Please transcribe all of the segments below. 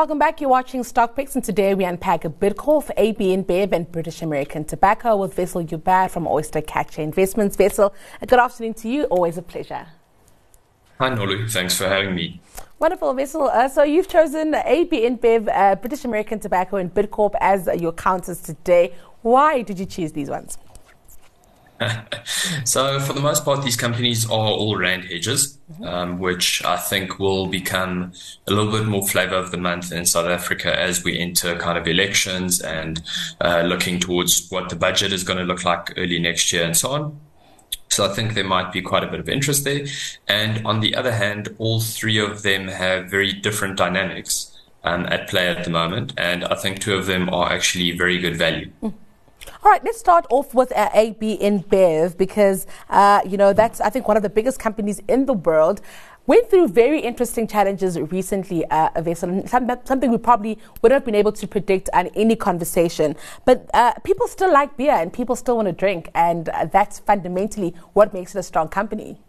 Welcome back. You're watching Stock Picks, and today we unpack a Bidcorp AB InBev and British American Tobacco with Wessel Joubert from Oyster Catcher Investments. Wessel, good afternoon to you. Always a pleasure. Hi, Nolu. Thanks for having me. Wonderful, Wessel. Uh, so you've chosen AB InBev, uh, British American Tobacco, and Bidcorp as your counters today. Why did you choose these ones? so, for the most part, these companies are all rand hedges, mm-hmm. um, which I think will become a little bit more flavor of the month in South Africa as we enter kind of elections and uh, looking towards what the budget is going to look like early next year and so on. So I think there might be quite a bit of interest there. And on the other hand, all three of them have very different dynamics um, at play at the moment. And I think two of them are actually very good value. Mm. All right, let's start off with uh, AB InBev because, uh, you know, that's, I think, one of the biggest companies in the world. Went through very interesting challenges recently, uh, something we probably wouldn't have been able to predict in any conversation. But uh, people still like beer and people still want to drink, and uh, that's fundamentally what makes it a strong company.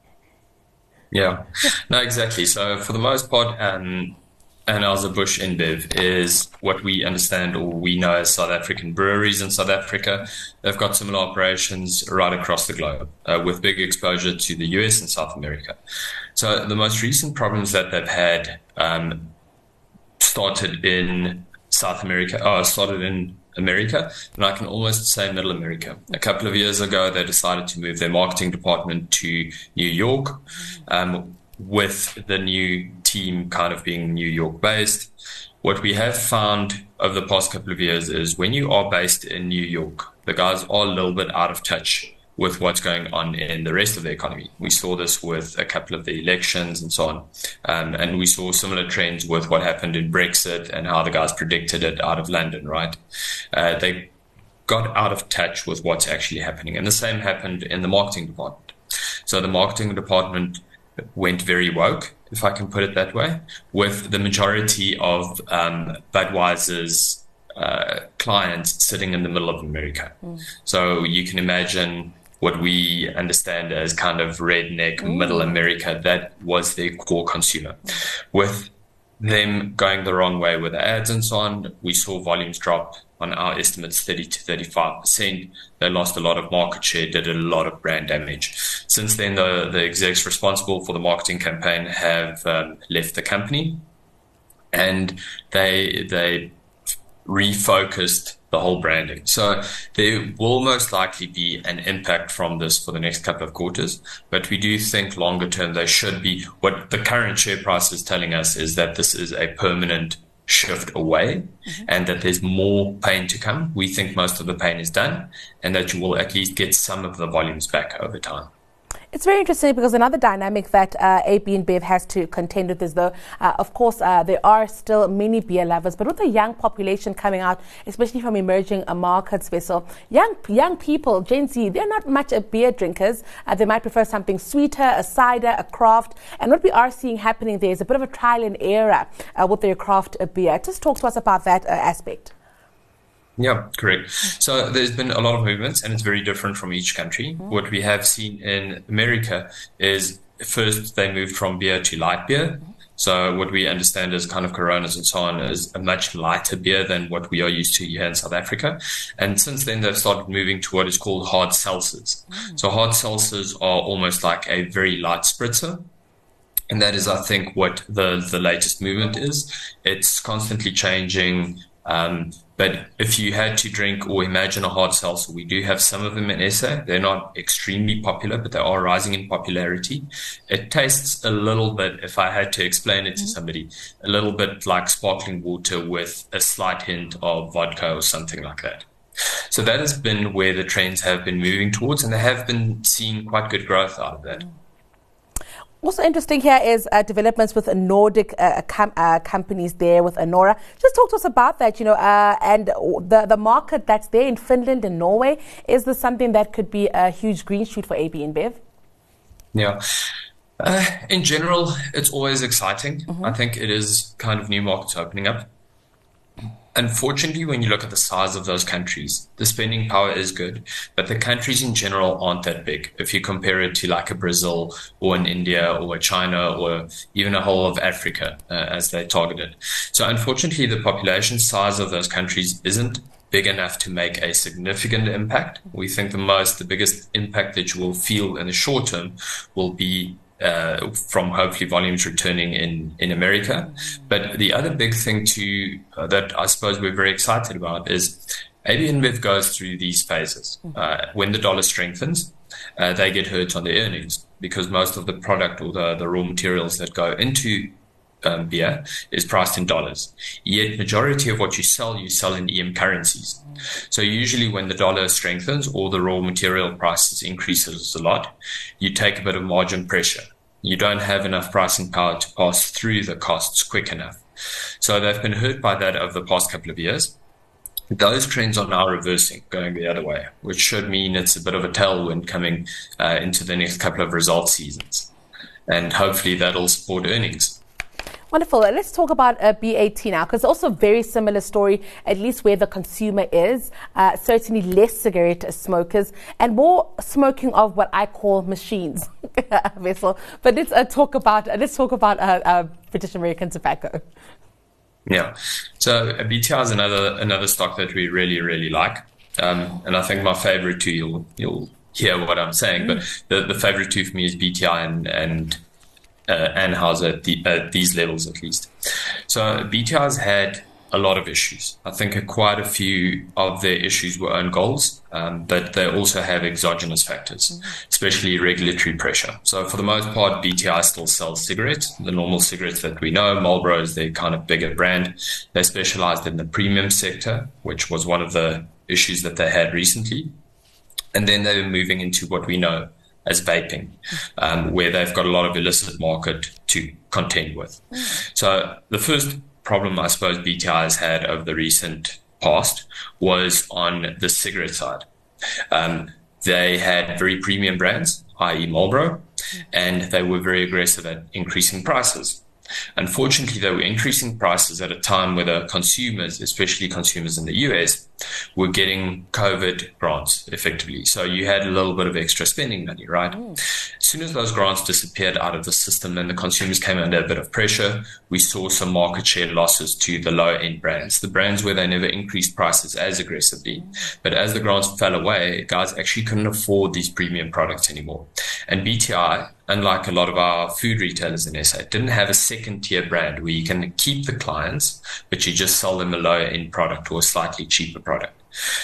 Yeah, no, exactly. So for the most part, um, Anheuser-Busch InBev is what we understand or we know as South African breweries in South Africa. They've got similar operations right across the globe uh, with big exposure to the US and South America. So the most recent problems that they've had um, started in South America, oh, started in America, and I can almost say Middle America. A couple of years ago, they decided to move their marketing department to New York. Um, with the new team kind of being New York based. What we have found over the past couple of years is when you are based in New York, the guys are a little bit out of touch with what's going on in the rest of the economy. We saw this with a couple of the elections and so on. Um, and we saw similar trends with what happened in Brexit and how the guys predicted it out of London, right? Uh, they got out of touch with what's actually happening. And the same happened in the marketing department. So the marketing department went very woke, if I can put it that way, with the majority of um, Budweiser's uh, clients sitting in the middle of America. Mm. So you can imagine what we understand as kind of redneck mm. middle America. That was their core consumer. With them going the wrong way with the ads and so on, we saw volumes drop on our estimates 30 to 35%. They lost a lot of market share, did a lot of brand damage. Since then, the, the execs responsible for the marketing campaign have um, left the company and they, they refocused the whole branding. So there will most likely be an impact from this for the next couple of quarters, but we do think longer term they should be. What the current share price is telling us is that this is a permanent shift away mm-hmm. and that there's more pain to come. We think most of the pain is done and that you will at least get some of the volumes back over time. It's very interesting because another dynamic that uh, AB InBev has to contend with is though, uh, of course, uh, there are still many beer lovers, but with the young population coming out, especially from emerging uh, markets, Wessel, young young people, Gen Z, they're not much of beer drinkers. Uh, they might prefer something sweeter, a cider, a craft. And what we are seeing happening there is a bit of a trial and error uh, with their craft beer. Just talk to us about that aspect. Yeah, correct. So there's been a lot of movements, and it's very different from each country. Mm-hmm. What we have seen in America is first they moved from beer to light beer. Mm-hmm. So what we understand is kind of Coronas and so on is a much lighter beer than what we are used to here in South Africa. And since then they've started moving to what is called hard seltzers. Mm. So hard seltzers are almost like a very light spritzer. And that is, I think, what the, the latest movement is. It's constantly changing. Um, but if you had to drink or imagine a hard seltzer, we do have some of them in SA. They're not extremely popular, but they are rising in popularity. It tastes a little bit, if I had to explain it to mm-hmm. somebody, a little bit like sparkling water with a slight hint of vodka or something like that. So that has been where the trends have been moving towards, and they have been seeing quite good growth out of that. Also interesting here is uh, developments with Nordic uh, com- uh, companies there with Anora. Just talk to us about that, you know, uh, and the the market that's there in Finland and Norway. Is this something that could be a huge green shoot for AB InBev? Yeah. Uh, in general, it's always exciting. Mm-hmm. I think it is kind of new markets opening up. Unfortunately, when you look at the size of those countries, the spending power is good, but the countries in general aren't that big. If you compare it to like a Brazil or an India or a China or even a whole of Africa uh, as they targeted. So unfortunately, the population size of those countries isn't big enough to make a significant impact. We think the most, the biggest impact that you will feel in the short term will be uh, from hopefully volumes returning in, in America. But the other big thing to uh, that I suppose we're very excited about is AB InBev goes through these phases. Uh, when the dollar strengthens, uh, they get hurt on their earnings because most of the product or the, the raw materials that go into um, beer is priced in dollars. Yet majority of what you sell, you sell in EM currencies. So usually when the dollar strengthens or the raw material prices increases a lot, you take a bit of margin pressure. You don't have enough pricing power to pass through the costs quick enough. So they've been hurt by that over the past couple of years. Those trends are now reversing, going the other way, which should mean it's a bit of a tailwind coming uh, into the next couple of result seasons. And hopefully that'll support earnings. Wonderful. Let's talk about uh, BAT now, because also very similar story, at least where the consumer is. Uh, certainly less cigarette smokers and more smoking of what I call machines, Wessel. But let's uh, talk about uh, let's talk about uh, uh, British American tobacco. Yeah. So BTI is another another stock that we really really like, um, and I think my favorite too. You'll you'll hear what I'm saying, mm. but the, the favorite two for me is BTI and and uh, Anheuser at, the, at these levels at least. So BTI has had a lot of issues. I think quite a few of their issues were own goals, um, but they also have exogenous factors, especially regulatory pressure. So for the most part, BTI still sells cigarettes, the normal cigarettes that we know. Marlboro is their kind of bigger brand. They specialized in the premium sector, which was one of the issues that they had recently. And then they were moving into what we know as vaping, um, where they've got a lot of illicit market to contend with. So the first problem I suppose BTI has had over the recent past was on the cigarette side. Um, they had very premium brands, i.e. Marlboro, and they were very aggressive at increasing prices. Unfortunately, they were increasing prices at a time where the consumers, especially consumers in the US, were getting COVID grants effectively. So you had a little bit of extra spending money, right? Mm. As soon as those grants disappeared out of the system and the consumers came under a bit of pressure, we saw some market share losses to the low end brands, the brands where they never increased prices as aggressively. But as the grants fell away, guys actually couldn't afford these premium products anymore. And BTI, unlike a lot of our food retailers in SA, didn't have a second tier brand where you can keep the clients, but you just sell them a lower end product or a slightly cheaper product.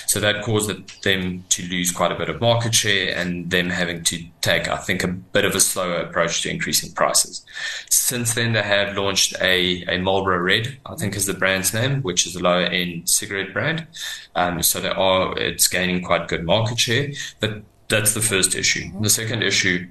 So that caused them to lose quite a bit of market share and them having to take, I think, a bit of a slower approach to increasing prices. Since then, they have launched a, a Marlboro Red, I think is the brand's name, which is a lower end cigarette brand. Um, so they are, it's gaining quite good market share, but that's the first issue. The second issue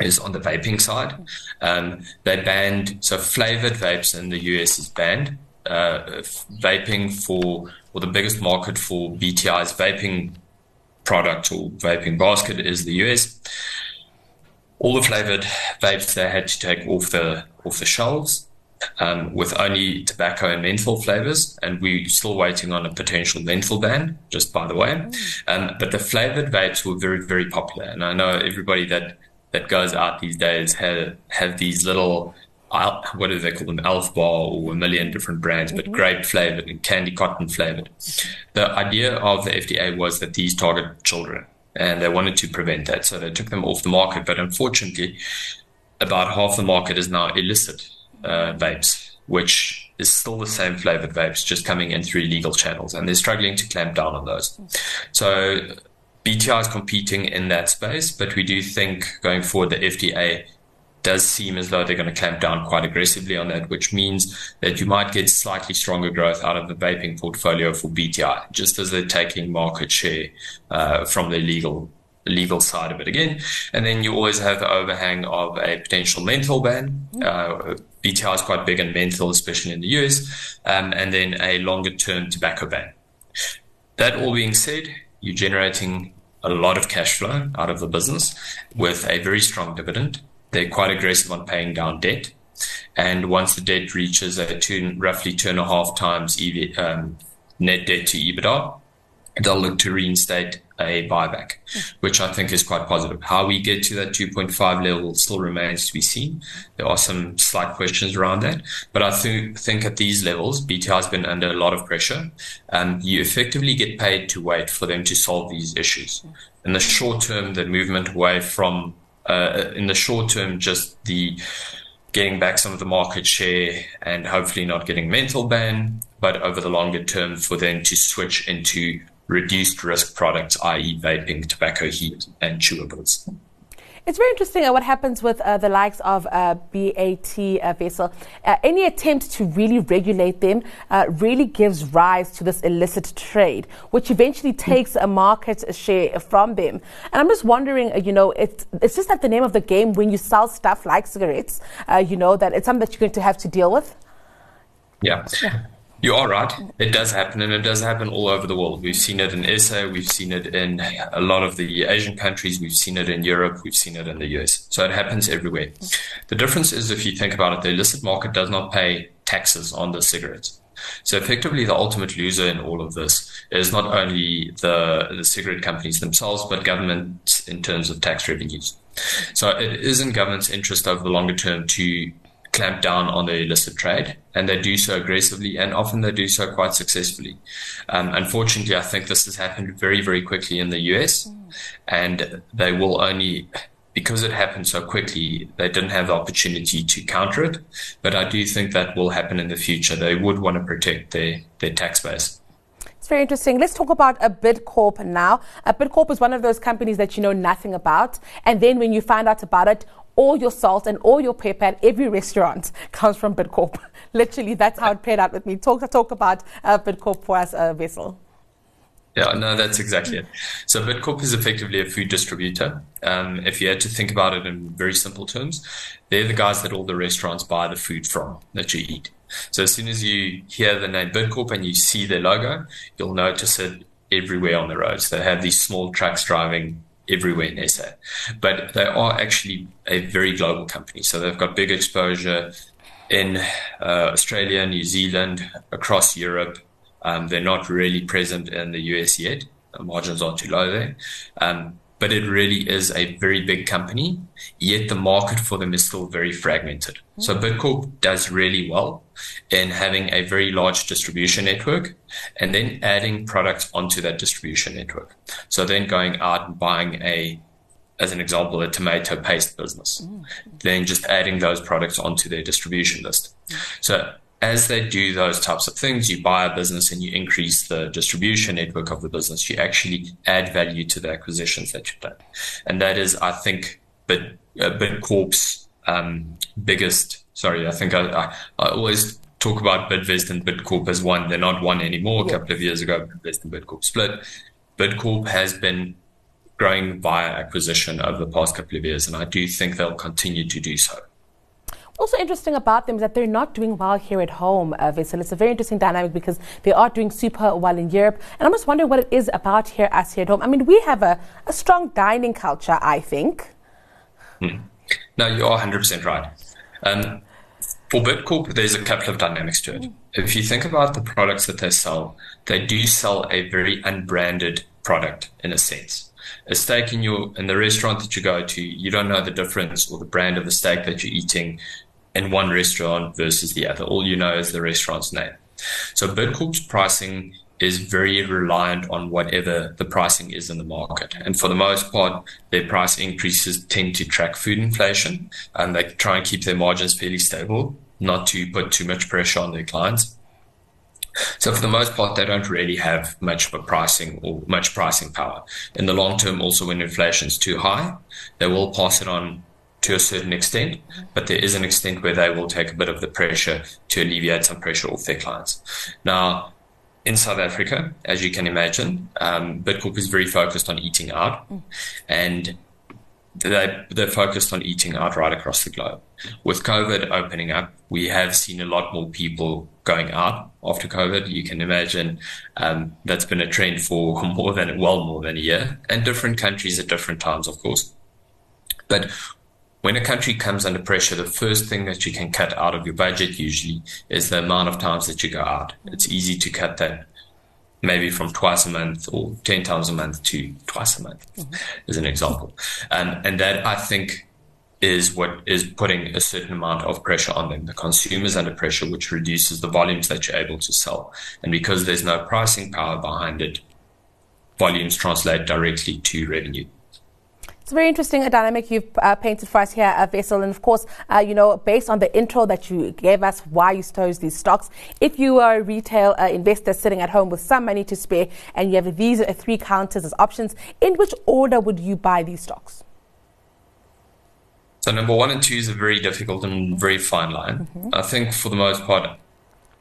is on the vaping side. Um, they banned, so flavored vapes in the US is banned. Uh, vaping for, or the biggest market for BTI's vaping product or vaping basket is the US. All the flavored vapes they had to take off the off the shelves um, with only tobacco and menthol flavors, and we're still waiting on a potential menthol ban, just by the way. Mm. Um, but the flavored vapes were very, very popular, and I know everybody that that goes out these days have have these little what do they call them, Elf Bar or a million different brands, but mm-hmm. grape flavored and candy cotton flavored. The idea of the FDA was that these target children and they wanted to prevent that. So they took them off the market. But unfortunately, about half the market is now illicit uh, vapes, which is still the same flavored vapes, just coming in through illegal channels. And they're struggling to clamp down on those. So BTI is competing in that space, but we do think going forward the FDA does seem as though they're going to clamp down quite aggressively on that, which means that you might get slightly stronger growth out of the vaping portfolio for BTI, just as they're taking market share uh, from the legal legal side of it again. And then you always have the overhang of a potential menthol ban. Uh, BTI is quite big in menthol, especially in the US, um, and then a longer term tobacco ban. That all being said, you're generating a lot of cash flow out of the business with a very strong dividend. They're quite aggressive on paying down debt. And once the debt reaches a two, roughly two and a half times EV, um, net debt to EBITDA, they'll look to reinstate a buyback, which I think is quite positive. How we get to that 2.5 level still remains to be seen. There are some slight questions around that, but I th- think at these levels, BTI has been under a lot of pressure. and you effectively get paid to wait for them to solve these issues. In the short term, the movement away from, uh, in the short term, just the getting back some of the market share and hopefully not getting menthol ban, but over the longer term for them to switch into reduced risk products, i.e., vaping, tobacco, heat, and chewables. It's very interesting uh, what happens with uh, the likes of uh, BAT uh, Wessel. Uh, any attempt to really regulate them uh, really gives rise to this illicit trade, which eventually takes a market share from them. And I'm just wondering, you know, it's, it's just like the name of the game when you sell stuff like cigarettes, you know, that it's something that you're going to have to deal with. Yeah. yeah. You are right. It does happen, and it does happen all over the world. We've seen it in SA, we've seen it in a lot of the Asian countries, we've seen it in Europe, we've seen it in the US. So it happens everywhere. The difference is, if you think about it, the illicit market does not pay taxes on the cigarettes. So effectively, the ultimate loser in all of this is not only the, the cigarette companies themselves, but government in terms of tax revenues. So it is in government's interest over the longer term to clamp down on the illicit trade, and they do so aggressively, and often they do so quite successfully. Um, unfortunately, I think this has happened very, very quickly in the US, and they will only. Because it happened so quickly, they didn't have the opportunity to counter it. But I do think that will happen in the future. They would want to protect their, their tax base. It's very interesting. Let's talk about a Bidcorp now. A Bidcorp is one of those companies that you know nothing about. And then when you find out about it, all your salt and all your pepper at every restaurant comes from Bidcorp. Literally, that's how it played out with me. Talk talk about uh, Bidcorp for us, uh, Wessel. Yeah, no, that's exactly it. So Bidcorp is effectively a food distributor. Um, if you had to think about it in very simple terms, they're the guys that all the restaurants buy the food from that you eat. So as soon as you hear the name Bidcorp and you see their logo, you'll notice it everywhere on the roads. They have these small trucks driving everywhere in SA. But they are actually a very global company. So they've got big exposure in uh, Australia, New Zealand, across Europe. Um, they're not really present in the US yet. The margins aren't too low there. Um, but it really is a very big company, yet the market for them is still very fragmented. Mm-hmm. So Bidcorp does really well in having a very large distribution network and then adding products onto that distribution network. So then going out and buying a, as an example, a tomato paste business, mm-hmm. then just adding those products onto their distribution list. Mm-hmm. So as they do those types of things, you buy a business and you increase the distribution network of the business. You actually add value to the acquisitions that you've done. And that is, I think, Bid, uh, Bidcorp's um, biggest, sorry, I think I, I, I, always talk about Bidvest and Bidcorp as one. They're not one anymore. A couple of years ago, Bidvest and Bidcorp split. Bidcorp has been growing via acquisition over the past couple of years, and I do think they'll continue to do so also interesting about them is that they're not doing well here at home, uh. It's a very interesting dynamic because they are doing super well in Europe. And I'm just wondering what it is about here, us here at home. I mean, we have a, a strong dining culture, I think. Hmm. No, you are 100% right. Um, for Bidcorp, there's a couple of dynamics to it. If you think about the products that they sell, they do sell a very unbranded product in a sense. A steak in your in the restaurant that you go to, you don't know the difference or the brand of the steak that you're eating in one restaurant versus the other. All you know is the restaurant's name. So Bidcorp's pricing is very reliant on whatever the pricing is in the market. And for the most part, their price increases tend to track food inflation and they try and keep their margins fairly stable, not to put too much pressure on their clients. So for the most part, they don't really have much of a pricing or much pricing power. In the long term, also when inflation is too high, they will pass it on to a certain extent, but there is an extent where they will take a bit of the pressure to alleviate some pressure off their clients. Now, in South Africa, as you can imagine, um, Bidcorp is very focused on eating out, and they, they're focused on eating out right across the globe. With COVID opening up, we have seen a lot more people going out after COVID. You can imagine um, that's been a trend for more than well more than a year, and different countries at different times, of course. But when a country comes under pressure, the first thing that you can cut out of your budget usually is the amount of times that you go out. It's easy to cut that maybe from twice a month or 10 times a month to twice a month, mm-hmm. as an example. Um, and that I think is what is putting a certain amount of pressure on them. The consumer's under pressure, which reduces the volumes that you're able to sell. And because there's no pricing power behind it, volumes translate directly to revenue. It's very interesting a dynamic you've uh, painted for us here, uh, Wessel. And of course, uh, you know, based on the intro that you gave us, why you chose these stocks. If you are a retail uh, investor sitting at home with some money to spare and you have these three counters as options, in which order would you buy these stocks? So number one and two is a very difficult and very fine line. Mm-hmm. I think for the most part,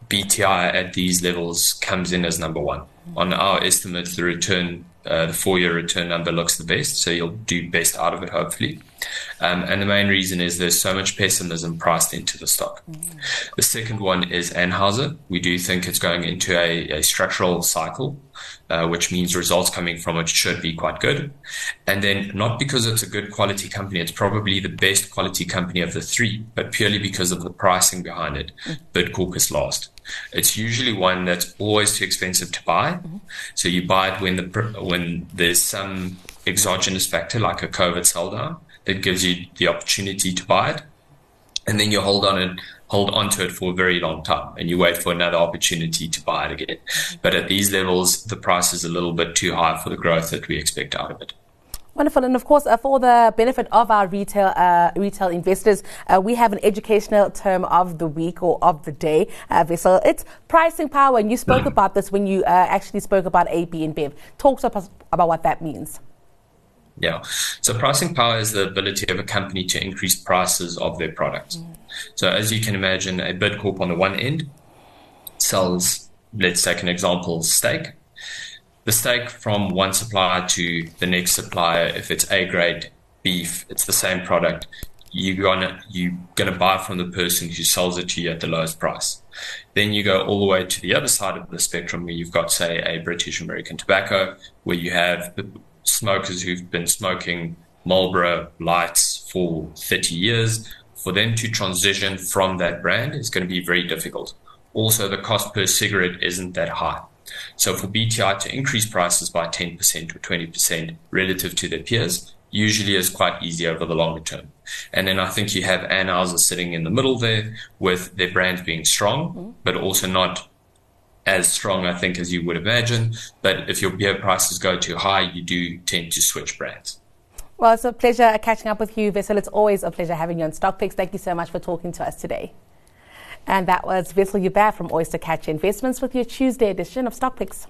BTI at these levels comes in as number one. Mm-hmm. On our estimates, the return uh, the four year return number looks the best. So you'll do best out of it, hopefully. Um, and the main reason is there's so much pessimism priced into the stock. Mm. The second one is Anheuser. We do think it's going into a, a structural cycle, uh, which means results coming from it should be quite good. And then not because it's a good quality company, it's probably the best quality company of the three, but purely because of the pricing behind it. Mm. Bidcorp is last. It's usually one that's always too expensive to buy. Mm-hmm. So you buy it when the when there's some exogenous factor like a COVID sell down that gives you the opportunity to buy it, and then you hold on it hold on to it for a very long time and you wait for another opportunity to buy it again. But at these levels, the price is a little bit too high for the growth that we expect out of it. Wonderful, and of course, uh, for the benefit of our retail uh, retail investors, uh, we have an educational term of the week or of the day. Uh, Wessel, it's pricing power, and you spoke about this when you uh, actually spoke about AB InBev. Talk to us about what that means. Yeah, so pricing power is the ability of a company to increase prices of their products. Mm. So, as you can imagine, a Bidcorp on the one end sells, let's take an example, steak the steak from one supplier to the next supplier, if it's A grade beef, it's the same product. You're gonna you're gonna buy from the person who sells it to you at the lowest price. Then you go all the way to the other side of the spectrum where you've got, say, a British American tobacco, where you have smokers who've been smoking Marlboro lights for 30 years. For them to transition from that brand is going to be very difficult. Also, the cost per cigarette isn't that high. So for BTI to increase prices by 10% or 20% relative to their peers usually is quite easy over the longer term. And then I think you have Anheuser sitting in the middle there with their brands being strong, mm-hmm. but also not as strong, I think, as you would imagine. But if your beer prices go too high, you do tend to switch brands. Well, it's a pleasure catching up with you, Wessel. It's always a pleasure having you on Stock Picks. Thank you so much for talking to us today. And that was Wessel Joubert from Oyster Oystercatcher Investments with your Tuesday edition of Stock Picks.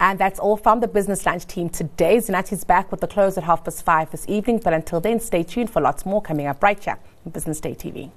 And that's all from the Business Lunch team today. Zanati's back with the close at half past five this evening. But until then, stay tuned for lots more coming up right here on Business Day TV.